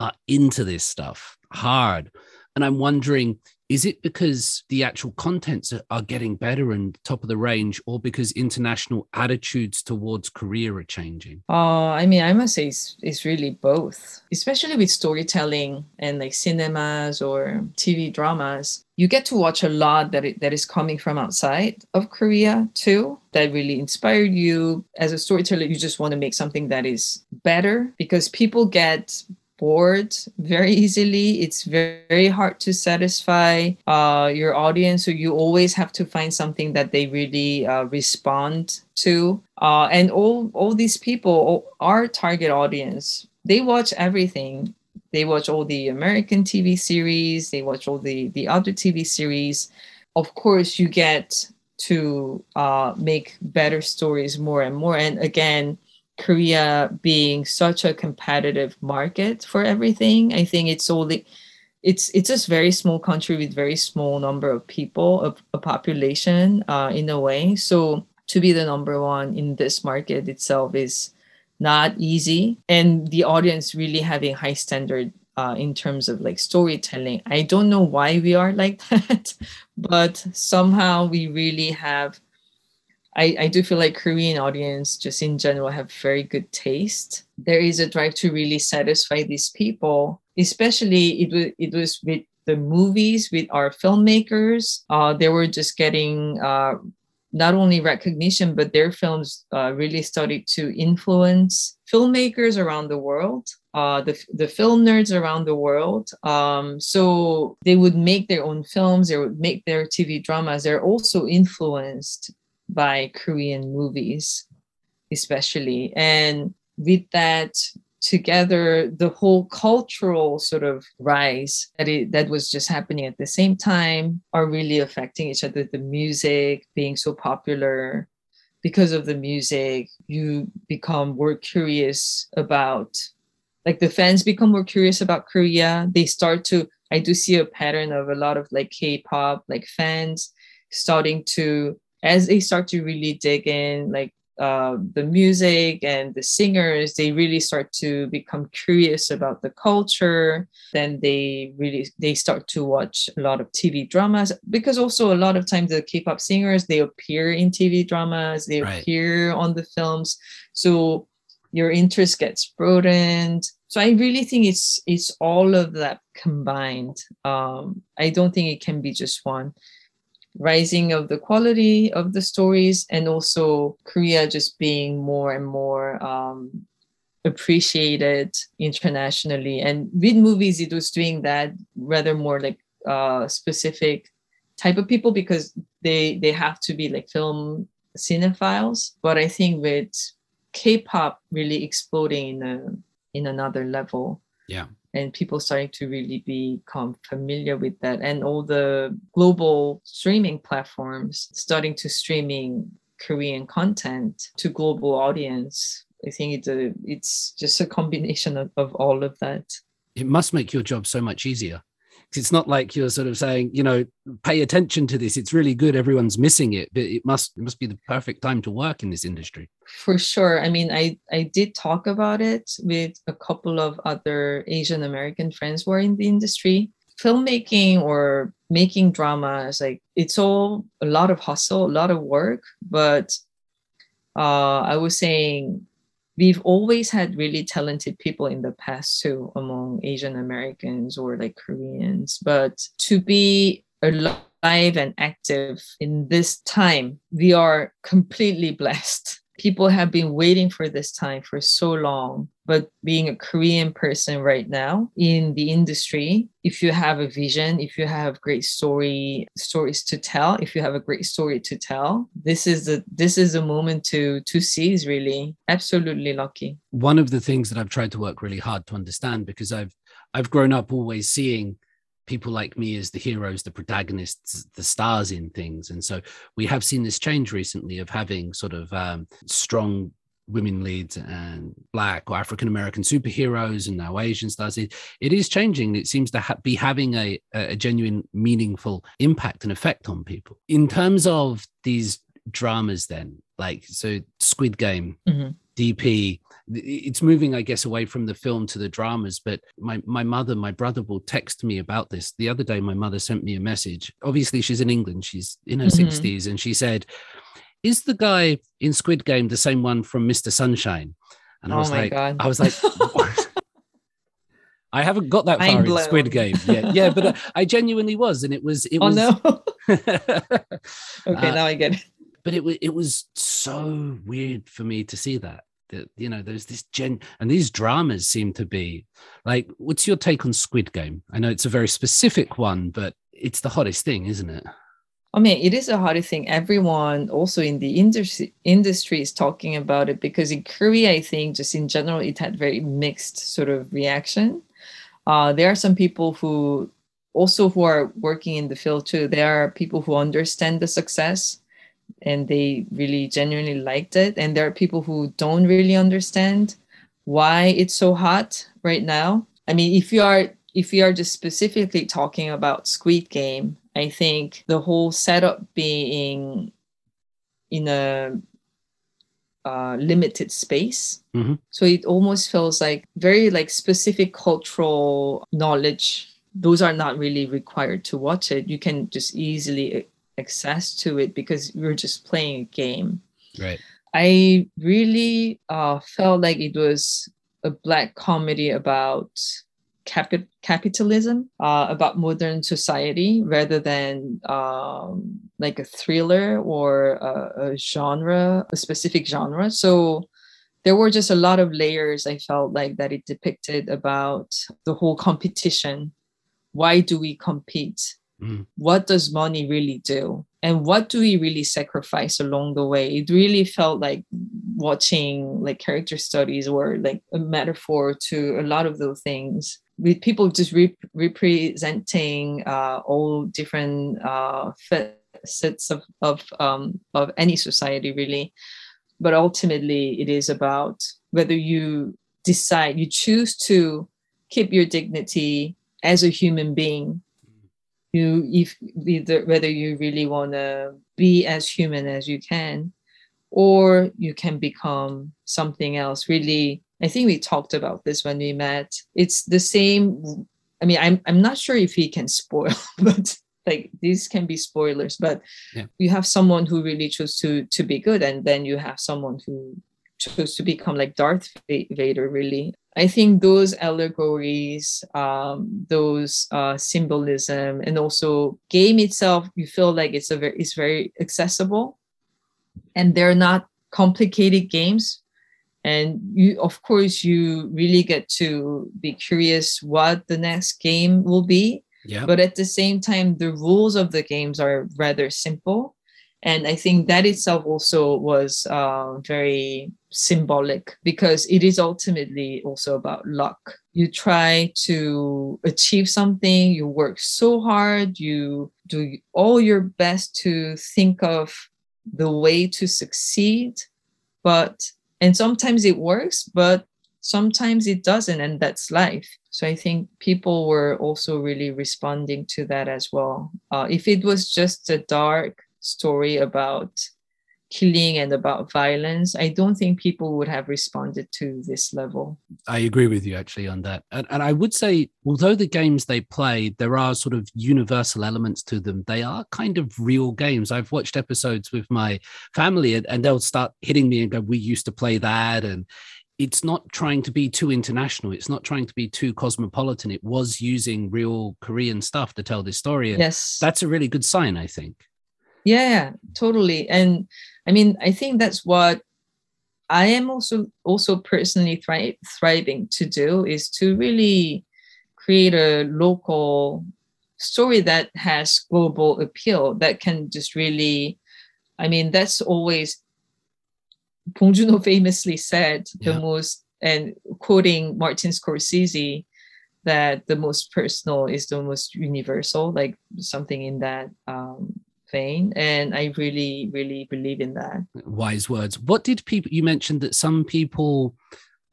are into this stuff hard. And I'm wondering is it because the actual contents are getting better and top of the range or because international attitudes towards korea are changing? Uh, i mean i must say it's, it's really both. Especially with storytelling and like cinemas or tv dramas you get to watch a lot that, it, that is coming from outside of korea too that really inspired you. As a storyteller you just want to make something that is better because people get bored very easily. It's very, hard to satisfy uh, your audience. So you always have to find something that they really uh, respond to. Uh, and all, all these people, our target audience, they watch everything. They watch all the American TV series. They watch all the, the other TV series. Of course, you get to uh, make better stories more and more. And again, Korea being such a competitive market for everything. I think it's only it's it's just a very small country with very small number of people of a population uh, in a way. So to be the number one in this market itself is not easy, and the audience really having high standard uh, in terms of like storytelling. I don't know why we are like that, but somehow we really have I, I do feel like Korean audience just in general have very good taste. There is a drive to really satisfy these people, especially it was it was with the movies with our filmmakers. Uh, they were just getting uh, not only recognition, but their films uh, really started to influence filmmakers around the world, uh, the, the film nerds around the world. Um, so they would make their own films, they would make their TV dramas. They're also influenced by Korean movies, especially. And with that together, the whole cultural sort of rise that it, that was just happening at the same time are really affecting each other. The music being so popular, because of the music, you become more curious about like the fans become more curious about Korea. They start to I do see a pattern of a lot of like K-pop like fans starting to as they start to really dig in like uh, the music and the singers they really start to become curious about the culture. Then they really they start to watch a lot of tv dramas because also a lot of times the k-pop singers they appear in tv dramas they right. appear on the films. So your interest gets broadened. So i really think it's it's all of that combined. Um i don't think it can be just one rising of the quality of the stories and also korea just being more and more um appreciated internationally and with movies it was doing that rather more like uh specific type of people because they they have to be like film cinephiles but i think with K-pop really exploding in a in another level. Yeah. And people starting to really become familiar with that. And all the global streaming platforms starting to streaming Korean content to global audience. I think it's a uh, it's just a combination of, of all of that. It must make your job so much easier it's not like you're sort of saying, you know, pay attention to this. It's really good. Everyone's missing it, but it must it must be the perfect time to work in this industry. For sure. I mean, I I did talk about it with a couple of other Asian American friends who are in the industry. Filmmaking or making drama dramas, like it's all a lot of hustle, a lot of work. But uh, I was saying we've always had really talented people in the past too among asian americans or like koreans but to be alive and active in this time we are completely blessed people have been waiting for this time for so long. But being a Korean person right now in the industry, if you have a vision, if you have great story stories to tell, if you have a great story to tell, this is the this is a moment to to seize really. Absolutely lucky. One of the things that I've tried to work really hard to understand because I've I've grown up always seeing people like me as the heroes, the protagonists, the stars in things. And so we have seen this change recently of having sort of um, strong women leads and black or African American superheroes and now Asian stars. It, it is changing. It seems to ha- be having a, a genuine, meaningful impact and effect on people. In terms of these dramas, then, like, so Squid Game, mm-hmm. DP, it's moving i guess away from the film to the dramas but my my mother my brother will text me about this the other day my mother sent me a message obviously she's in england she's in her mm-hmm. 60s and she said is the guy in squid game the same one from mr sunshine and i oh was like God. i was like I haven't got that far in Squid Game yet. Yeah, but uh, I genuinely was, and it was. It oh, was. no. okay, uh, now I get it. But it was. It was so weird for me to see that that you know there's this gen and these dramas seem to be like what's your take on squid game i know it's a very specific one but it's the hottest thing isn't it I mean, it is a hottest thing. Everyone, also in the industry, industry, is talking about it because in Korea, I think just in general, it had very mixed sort of reaction. Uh, there are some people who also who are working in the field too. There are people who understand the success and they really genuinely liked it. And there are people who don't really understand why it's so hot right now. I mean, if you are if we are just specifically talking about Squid Game, I think the whole setup being in a uh, limited space, mm-hmm. so it almost feels like very like specific cultural knowledge. Those are not really required to watch it. You can just easily access to it because were just playing a game. Right. I really uh, felt like it was a black comedy about capi- capitalism, uh, about modern society, rather than um, like a thriller or a, a genre, a specific genre. So there were just a lot of layers I felt like that it depicted about the whole competition. Why do we compete? Mm. What does money really do? And what do we really sacrifice along the way? It really felt like watching like character studies or like a metaphor to a lot of those things with people just re- representing uh, all different uh, facets of of, um, of any society really but ultimately it is about whether you decide, you choose to keep your dignity as a human being. You, if either whether you really want to be as human as you can, or you can become something else. Really, I think we talked about this when we met. It's the same. I mean, I'm I'm not sure if he can spoil, but like these can be spoilers but yeah. you have someone who really chose to to be good and then you have someone who chose to become like darth vader really i think those allegories um those uh symbolism and also game itself you feel like it's a very it's very accessible and they're not complicated games and you of course you really get to be curious what the next game will be yeah. But at the same time, the rules of the games are rather simple. And I think that itself also was uh, very symbolic because it is ultimately also about luck. You try to achieve something, you work so hard, you do all your best to think of the way to succeed. But, and sometimes it works, but sometimes it doesn't, and that's life. So I think people were also really responding to that as well. Uh, if it was just a dark story about killing and about violence, I don't think people would have responded to this level. I agree with you actually on that. And, and I would say, although the games they play, there are sort of universal elements to them, they are kind of real games. I've watched episodes with my family and, and they'll start hitting me and go, We used to play that. And it's not trying to be too international. It's not trying to be too cosmopolitan. It was using real Korean stuff to tell this story. And yes. That's a really good sign, I think. Yeah, totally. And I mean, I think that's what I am also also personally thri- thriving to do is to really create a local story that has global appeal that can just really I mean that's always Bong Joon-ho famously said the yeah. most, and quoting Martin Scorsese, that the most personal is the most universal, like something in that um, vein. And I really, really believe in that. Wise words. What did people, you mentioned that some people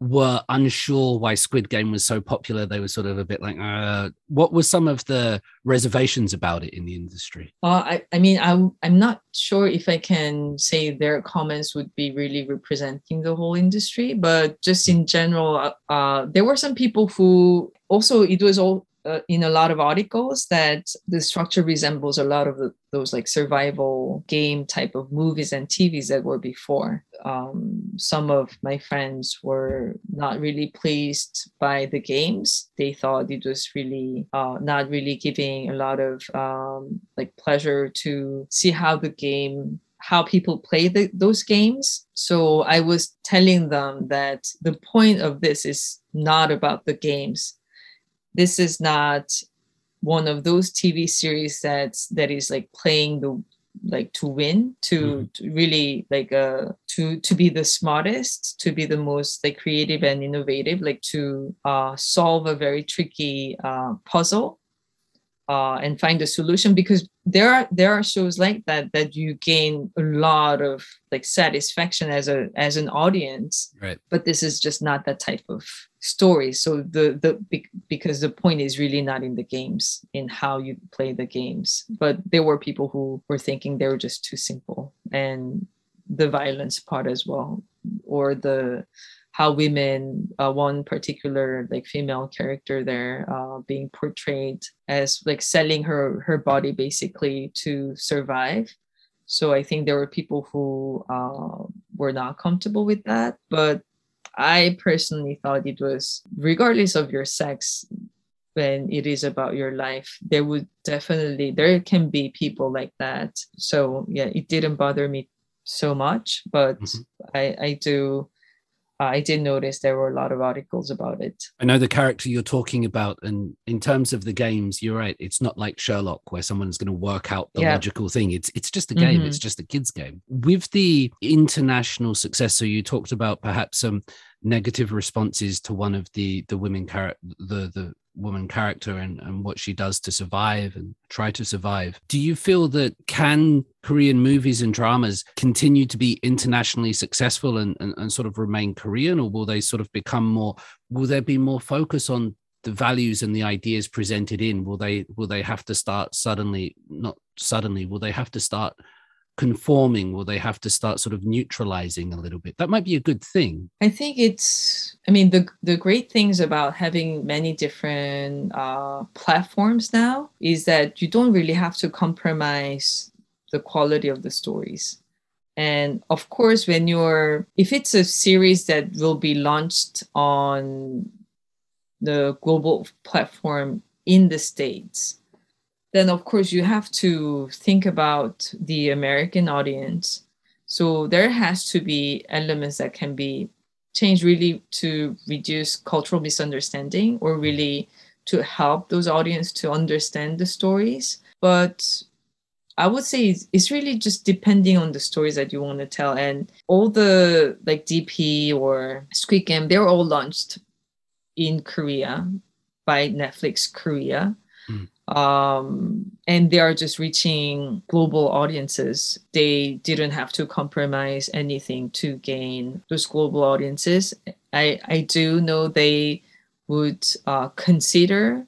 were unsure why Squid Game was so popular. They were sort of a bit like, uh, what were some of the reservations about it in the industry? Uh, I, I mean, I'm, I'm not sure if I can say their comments would be really representing the whole industry, but just in general, uh, uh there were some people who also, it was all uh, in a lot of articles that the structure resembles a lot of the, those like survival game type of movies and TVs that were before. Um, some of my friends were not really pleased by the games. They thought it was really uh, not really giving a lot of um, like pleasure to see how the game how people play the, those games. So I was telling them that the point of this is not about the games this is not one of those TV series that's that is like playing the like to win to, mm. to, really like uh to to be the smartest to be the most like creative and innovative like to uh solve a very tricky uh puzzle uh, and find a solution because there are there are shows like that that you gain a lot of like satisfaction as a as an audience right. but this is just not that type of story. So the the because the point is really not in the games in how you play the games but there were people who were thinking they were just too simple and the violence part as well or the how women, uh, one particular like female character there, uh, being portrayed as like selling her her body basically to survive. So I think there were people who uh, were not comfortable with that, but I personally thought it was regardless of your sex, when it is about your life there would definitely there can be people like that so yeah it didn't bother me so much but mm-hmm. i i do I did notice there were a lot of articles about it. I know the character you're talking about, and in terms of the games, you're right. It's not like Sherlock where someone's going to work out the yeah. logical thing. It's it's just a game. Mm-hmm. It's just a kids game. With the international success, so you talked about perhaps some negative responses to one of the the women character the the woman character and, and what she does to survive and try to survive. Do you feel that can Korean movies and dramas continue to be internationally successful and, and, and sort of remain Korean, or will they sort of become more, will there be more focus on the values and the ideas presented in? Will they will they have to start suddenly, not suddenly, will they have to start conforming will they have to start sort of neutralizing a little bit. That might be a good thing. I think it's i mean the the great things about having many different uh, platforms now is that you don't really have to compromise the quality of the stories. And of course when you're if it's a series that will be launched on the global platform in the states then of course you have to think about the American audience. So there has to be elements that can be changed really to reduce cultural misunderstanding or really to help those audience to understand the stories. But I would say it's, it's really just depending on the stories that you want to tell. And all the like DP or Squid Game, they're all launched in Korea by Netflix Korea. Mm um, and they are just reaching global audiences. They didn't have to compromise anything to gain those global audiences. I, I do know they would uh, consider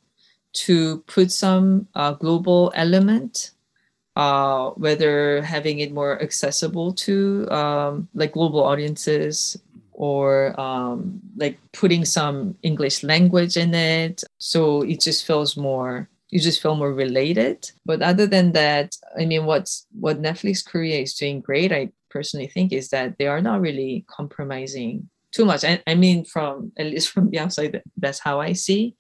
to put some uh, global element, uh, whether having it more accessible to um, like global audiences or um, like putting some English language in it. So it just feels more you just feel more related. But other than that, I mean, what's what Netflix Korea is doing great, I personally think, is that they are not really compromising too much. I, I mean, from at least from the outside, that's how I see.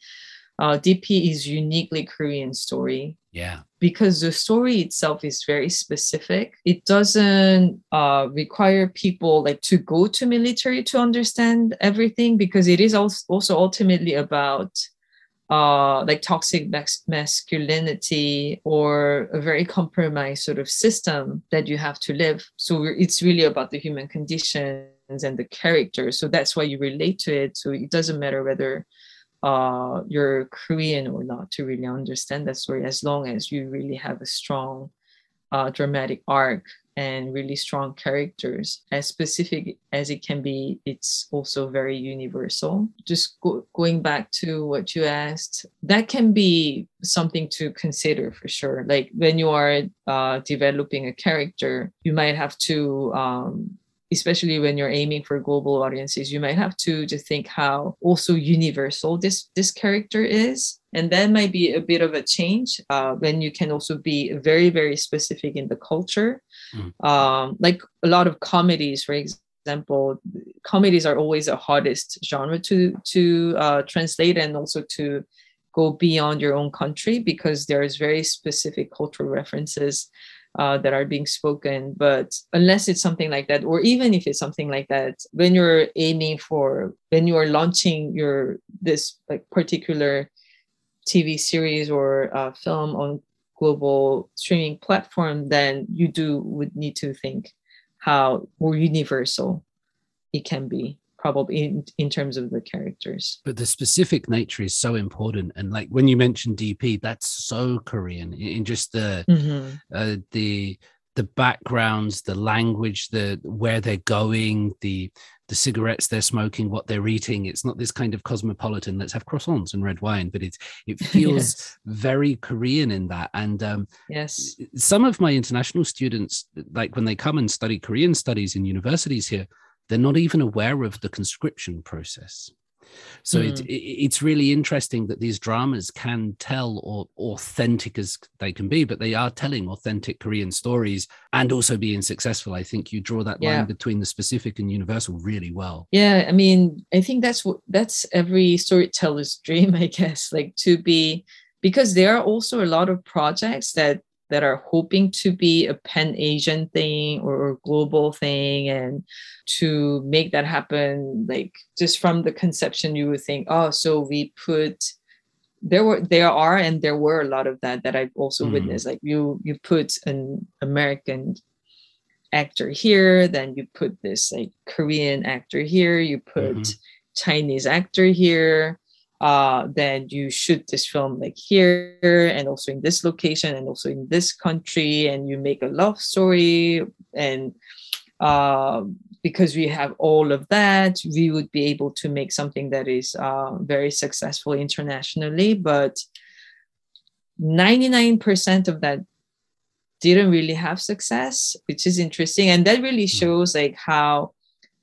Uh, DP is uniquely Korean story. Yeah. Because the story itself is very specific. It doesn't uh, require people like to go to military to understand everything because it is also ultimately about uh, like toxic masculinity or a very compromised sort of system that you have to live. So it's really about the human conditions and the character. So that's why you relate to it. So it doesn't matter whether uh, you're Korean or not to really understand that story, as long as you really have a strong uh, dramatic arc and really strong characters as specific as it can be it's also very universal. Just go- going back to what you asked that can be something to consider for sure. Like when you are uh, developing a character you might have to um, especially when you're aiming for global audiences you might have to just think how also universal this this character is. And that might be a bit of a change uh, when you can also be very very specific in the culture. Mm. um, like a lot of comedies for example comedies are always the hardest genre to to uh, translate and also to go beyond your own country because there's very specific cultural references uh, that are being spoken. But unless it's something like that, or even if it's something like that, when you're aiming for, when you are launching your this like particular TV series or uh, film on global streaming platform, then you do would need to think how more universal it can be probably in, in terms of the characters. But the specific nature is so important. And like when you mentioned DP, that's so Korean in just the mm-hmm. uh, the the backgrounds, the language, the where they're going, the the cigarettes they're smoking, what they're eating. It's not this kind of cosmopolitan. Let's have croissants and red wine, but it's it feels yes. very Korean in that. And um, yes, some of my international students, like when they come and study Korean studies in universities here, they're not even aware of the conscription process. So mm. it, it, it's really interesting that these dramas can tell or authentic as they can be, but they are telling authentic Korean stories and also being successful. I think you draw that yeah. line between the specific and universal really well. Yeah, I mean, I think that's what that's every storyteller's dream, I guess, like to be because there are also a lot of projects that that are hoping to be a pan Asian thing or a global thing. And to make that happen, like just from the conception, you would think, oh, so we put there were there are and there were a lot of that that I've also mm. witnessed. Like you you put an American actor here, then you put this like Korean actor here, you put mm-hmm. Chinese actor here, uh, then you shoot this film like here and also in this location and also in this country, and you make a love story. And uh, because we have all of that, we would be able to make something that is uh, very successful internationally. But 99% of that didn't really have success, which is interesting. And that really hmm. shows like how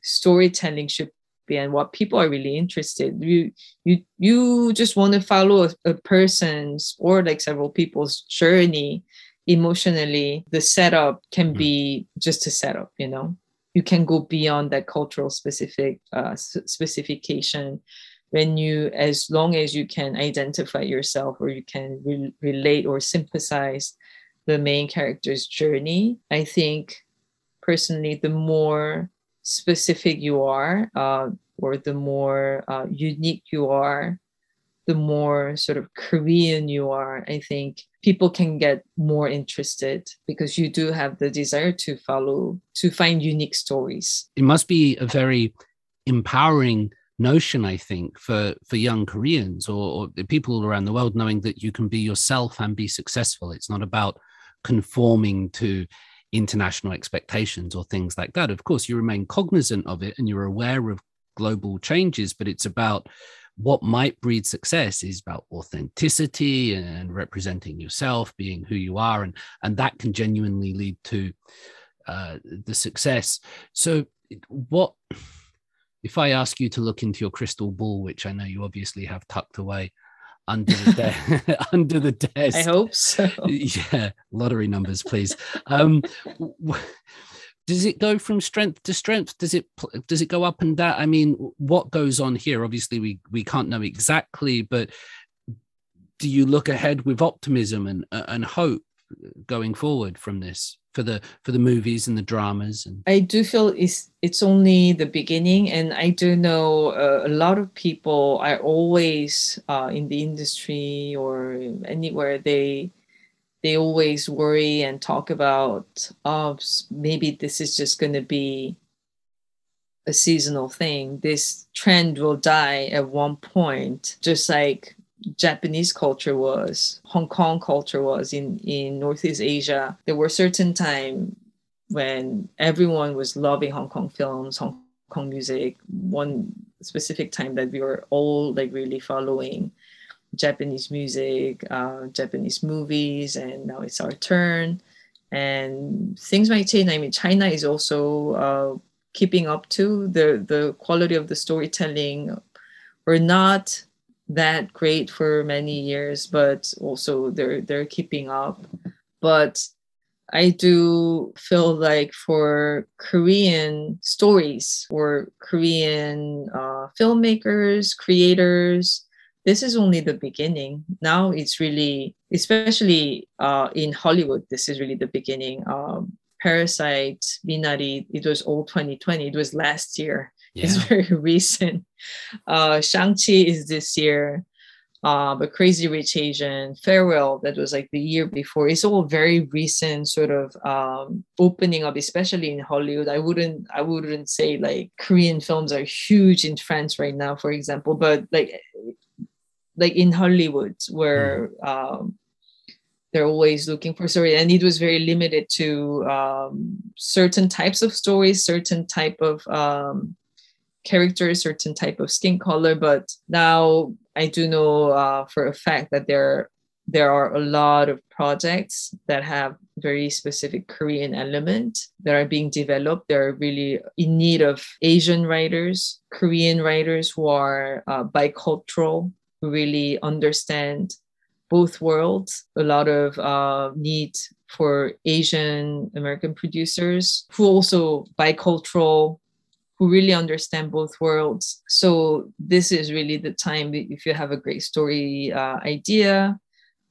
storytelling should and what people are really interested. You you you just want to follow a, a person's or like several people's journey emotionally. The setup can hmm. be just a setup, you know. You can go beyond that cultural specific uh, specification when you as long as you can identify yourself or you can re- relate or sympathize the main character's journey. I think personally, the more specific you are, uh, or the more uh, unique you are, the more sort of Korean you are, I think people can get more interested because you do have the desire to follow, to find unique stories. It must be a very empowering notion i think for for young koreans or, or people around the world knowing that you can be yourself and be successful it's not about conforming to international expectations or things like that. Of course, you remain cognizant of it and you're aware of global changes, but it's about what might breed success is about authenticity and representing yourself, being who you are, and and that can genuinely lead to uh, the success. So, what if I ask you to look into your crystal ball, which I know you obviously have tucked away? Under the de- under the desk. I hope so. Yeah, lottery numbers, please. Um, does it go from strength to strength? Does it does it go up and down? I mean, what goes on here? Obviously, we we can't know exactly, but do you look ahead with optimism and and hope going forward from this? For the for the movies and the dramas and i do feel it's it's only the beginning and i do know uh, a lot of people are always uh, in the industry or anywhere they they always worry and talk about oh maybe this is just going to be a seasonal thing. This trend will die at one point just like Japanese culture was, Hong Kong culture was in, in Northeast Asia. There were certain time when everyone was loving Hong Kong films, Hong Kong music. One specific time that we were all like really following Japanese music, uh, Japanese movies, and now it's our turn. And things might change. I mean, China is also uh, keeping up to the the quality of the storytelling. We're not that great for many years, but also they're they're keeping up. But I do feel like for Korean stories or Korean uh, filmmakers, creators, this is only the beginning. Now it's really, especially uh, in Hollywood, this is really the beginning. Um, Parasite, Minari, it was all 2020. It was last year. Yeah. It's very recent. Uh, Shang-Chi is this year. Uh, but Crazy Rich Asian, Farewell, that was like the year before. It's all very recent sort of um, opening up, especially in Hollywood. I wouldn't, I wouldn't say like Korean films are huge in France right now, for example, but like, like in Hollywood, where mm. um, they're always looking for story, and it was very limited to um, certain types of stories, certain type of character, certain type of skin color. But now I do know uh, for a fact that there there are a lot of projects that have very specific Korean element that are being developed. They're really in need of Asian writers, Korean writers who are uh, bicultural, who really understand both worlds. A lot of uh, need for Asian American producers who also bicultural who really understand both worlds. So this is really the time if you have a great story uh, idea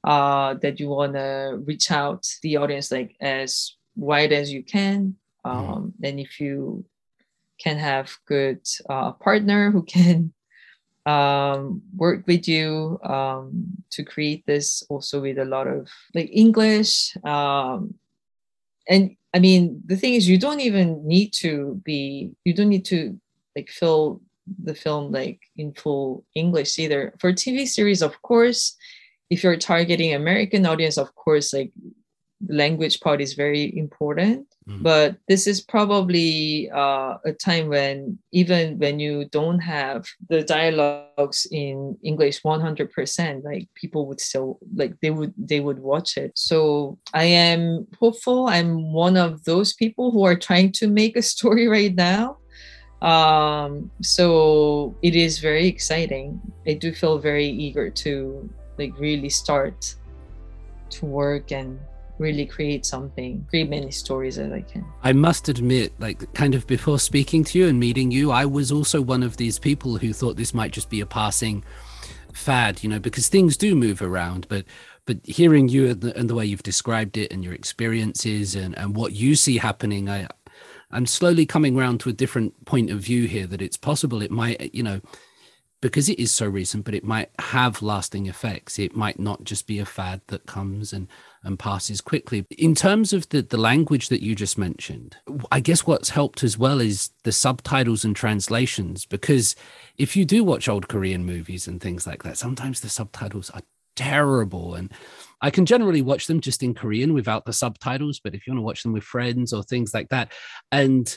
uh, that you want to reach out the audience like as wide as you can. Mm-hmm. Um, mm. And if you can have good uh, partner who can um, work with you um, to create this also with a lot of like English um, and I mean, the thing is, you don't even need to be, you don't need to like fill the film like in full English either. For TV series, of course, if you're targeting American audience, of course, like language part is very important. Mm. But this is probably uh, a time when even when you don't have the dialogues in English 100%, like people would still like they would they would watch it. So I am hopeful. I'm one of those people who are trying to make a story right now. Um, so it is very exciting. I do feel very eager to like really start to work and really create something, create many stories as I can. I must admit, like, kind of before speaking to you and meeting you, I was also one of these people who thought this might just be a passing fad, you know, because things do move around. But but hearing you and the, and the way you've described it and your experiences and, and what you see happening, I I'm slowly coming around to a different point of view here that it's possible it might, you know, because it is so recent, but it might have lasting effects. It might not just be a fad that comes and, and passes quickly. In terms of the, the language that you just mentioned, I guess what's helped as well is the subtitles and translations. Because if you do watch old Korean movies and things like that, sometimes the subtitles are terrible. And I can generally watch them just in Korean without the subtitles, but if you want to watch them with friends or things like that, and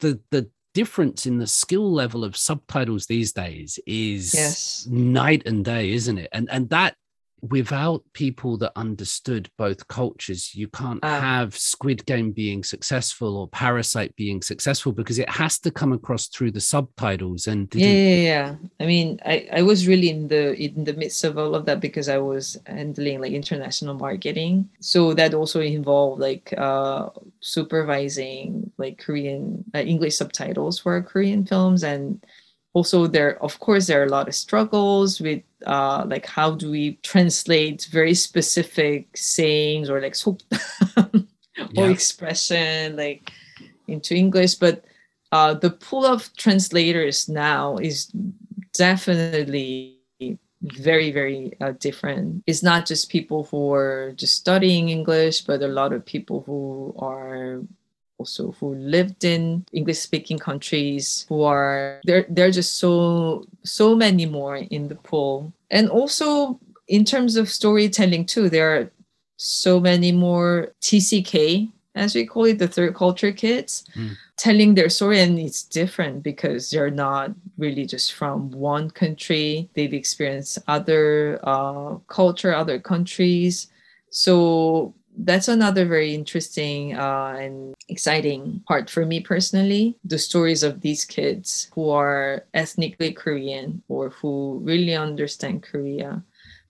the the difference in the skill level of subtitles these days is yes. night and day isn't it and and that without people that understood both cultures, you can't uh, have Squid Game being successful or Parasite being successful because it has to come across through the subtitles. And yeah, yeah, yeah, I mean, I, I was really in the in the midst of all of that because I was handling like international marketing. So that also involved like uh, supervising like Korean uh, English subtitles for Korean films and also there of course there are a lot of struggles with uh, like how do we translate very specific sayings or like or yeah. expression like into english but uh, the pool of translators now is definitely very very uh, different it's not just people who are just studying english but a lot of people who are also who lived in English speaking countries who are there there are just so so many more in the pool. And also in terms of storytelling too, there are so many more TCK as we call it, the third culture kids, mm. telling their story. And it's different because they're not really just from one country. They've experienced other uh, culture, other countries. So that's another very interesting uh, and exciting part for me personally. The stories of these kids who are ethnically Korean or who really understand Korea,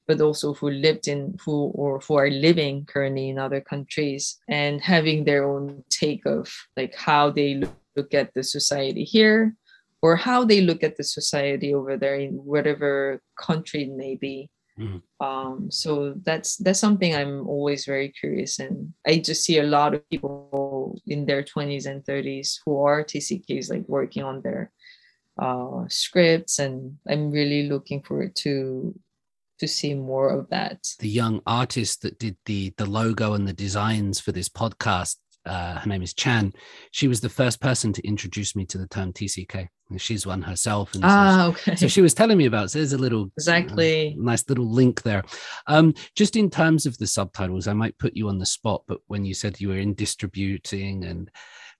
but also who lived in who or who are living currently in other countries and having their own take of like how they look at the society here or how they look at the society over there in whatever country it may be Mm. Um, so that's that's something I'm always very curious, and I just see a lot of people in their 20s and 30s who are TCKs like working on their uh, scripts, and I'm really looking forward to to see more of that. The young artist that did the the logo and the designs for this podcast uh, her name is Chan. She was the first person to introduce me to the term TCK. She's one herself. And ah, so she, okay. So she was telling me about. So there's a little exactly uh, nice little link there. Um, just in terms of the subtitles, I might put you on the spot, but when you said you were in distributing and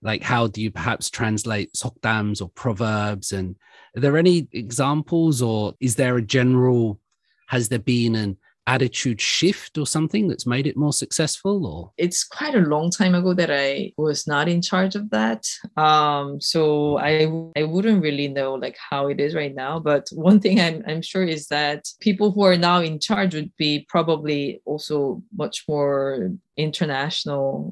like how do you perhaps translate sokdams or proverbs and are there any examples or is there a general has there been an attitude shift or something that's made it more successful or it's quite a long time ago that i was not in charge of that um so i i wouldn't really know like how it is right now but one thing i'm, I'm sure is that people who are now in charge would be probably also much more international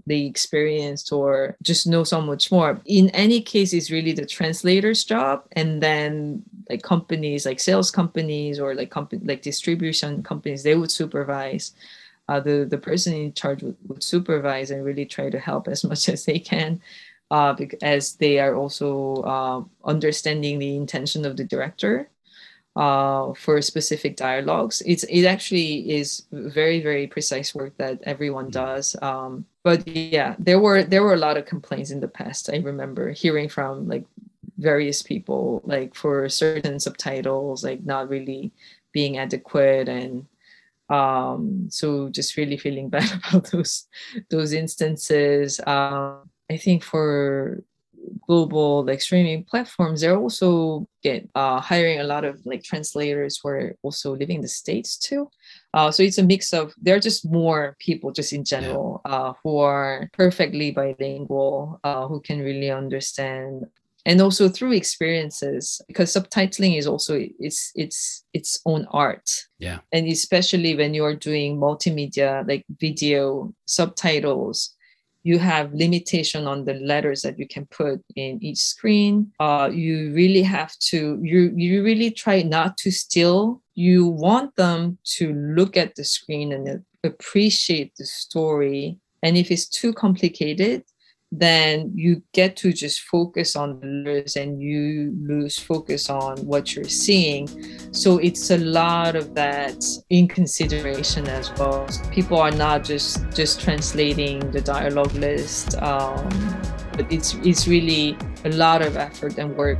internationally experienced or just know so much more. In any case, it's really the translator's job. And then like companies like sales companies or like company like distribution companies, they would supervise. Uh, the, the person in charge would, would supervise and really try to help as much as they can. Uh, as they are also uh, understanding the intention of the director uh, for specific dialogues. It's it actually is very very precise work that everyone mm. does. Um, but yeah, there were there were a lot of complaints in the past. I remember hearing from like various people like for certain subtitles like not really being adequate and um so just really feeling bad about those those instances. Um i think for global like streaming platforms they're also get uh, hiring a lot of like translators who are also living in the states too. Uh, so it's a mix of there are just more people just in general uh, who are perfectly bilingual uh, who can really understand and also through experiences because subtitling is also it's it's its own art. Yeah. And especially when you're doing multimedia like video subtitles you have limitation on the letters that you can put in each screen. Uh, you really have to you you really try not to steal you want them to look at the screen and appreciate the story. And if it's too complicated then you get to just focus on the letters and you lose focus on what you're seeing. So it's a lot of that in consideration as well. People are not just just translating the dialogue list, um, but it's it's really a lot of effort and work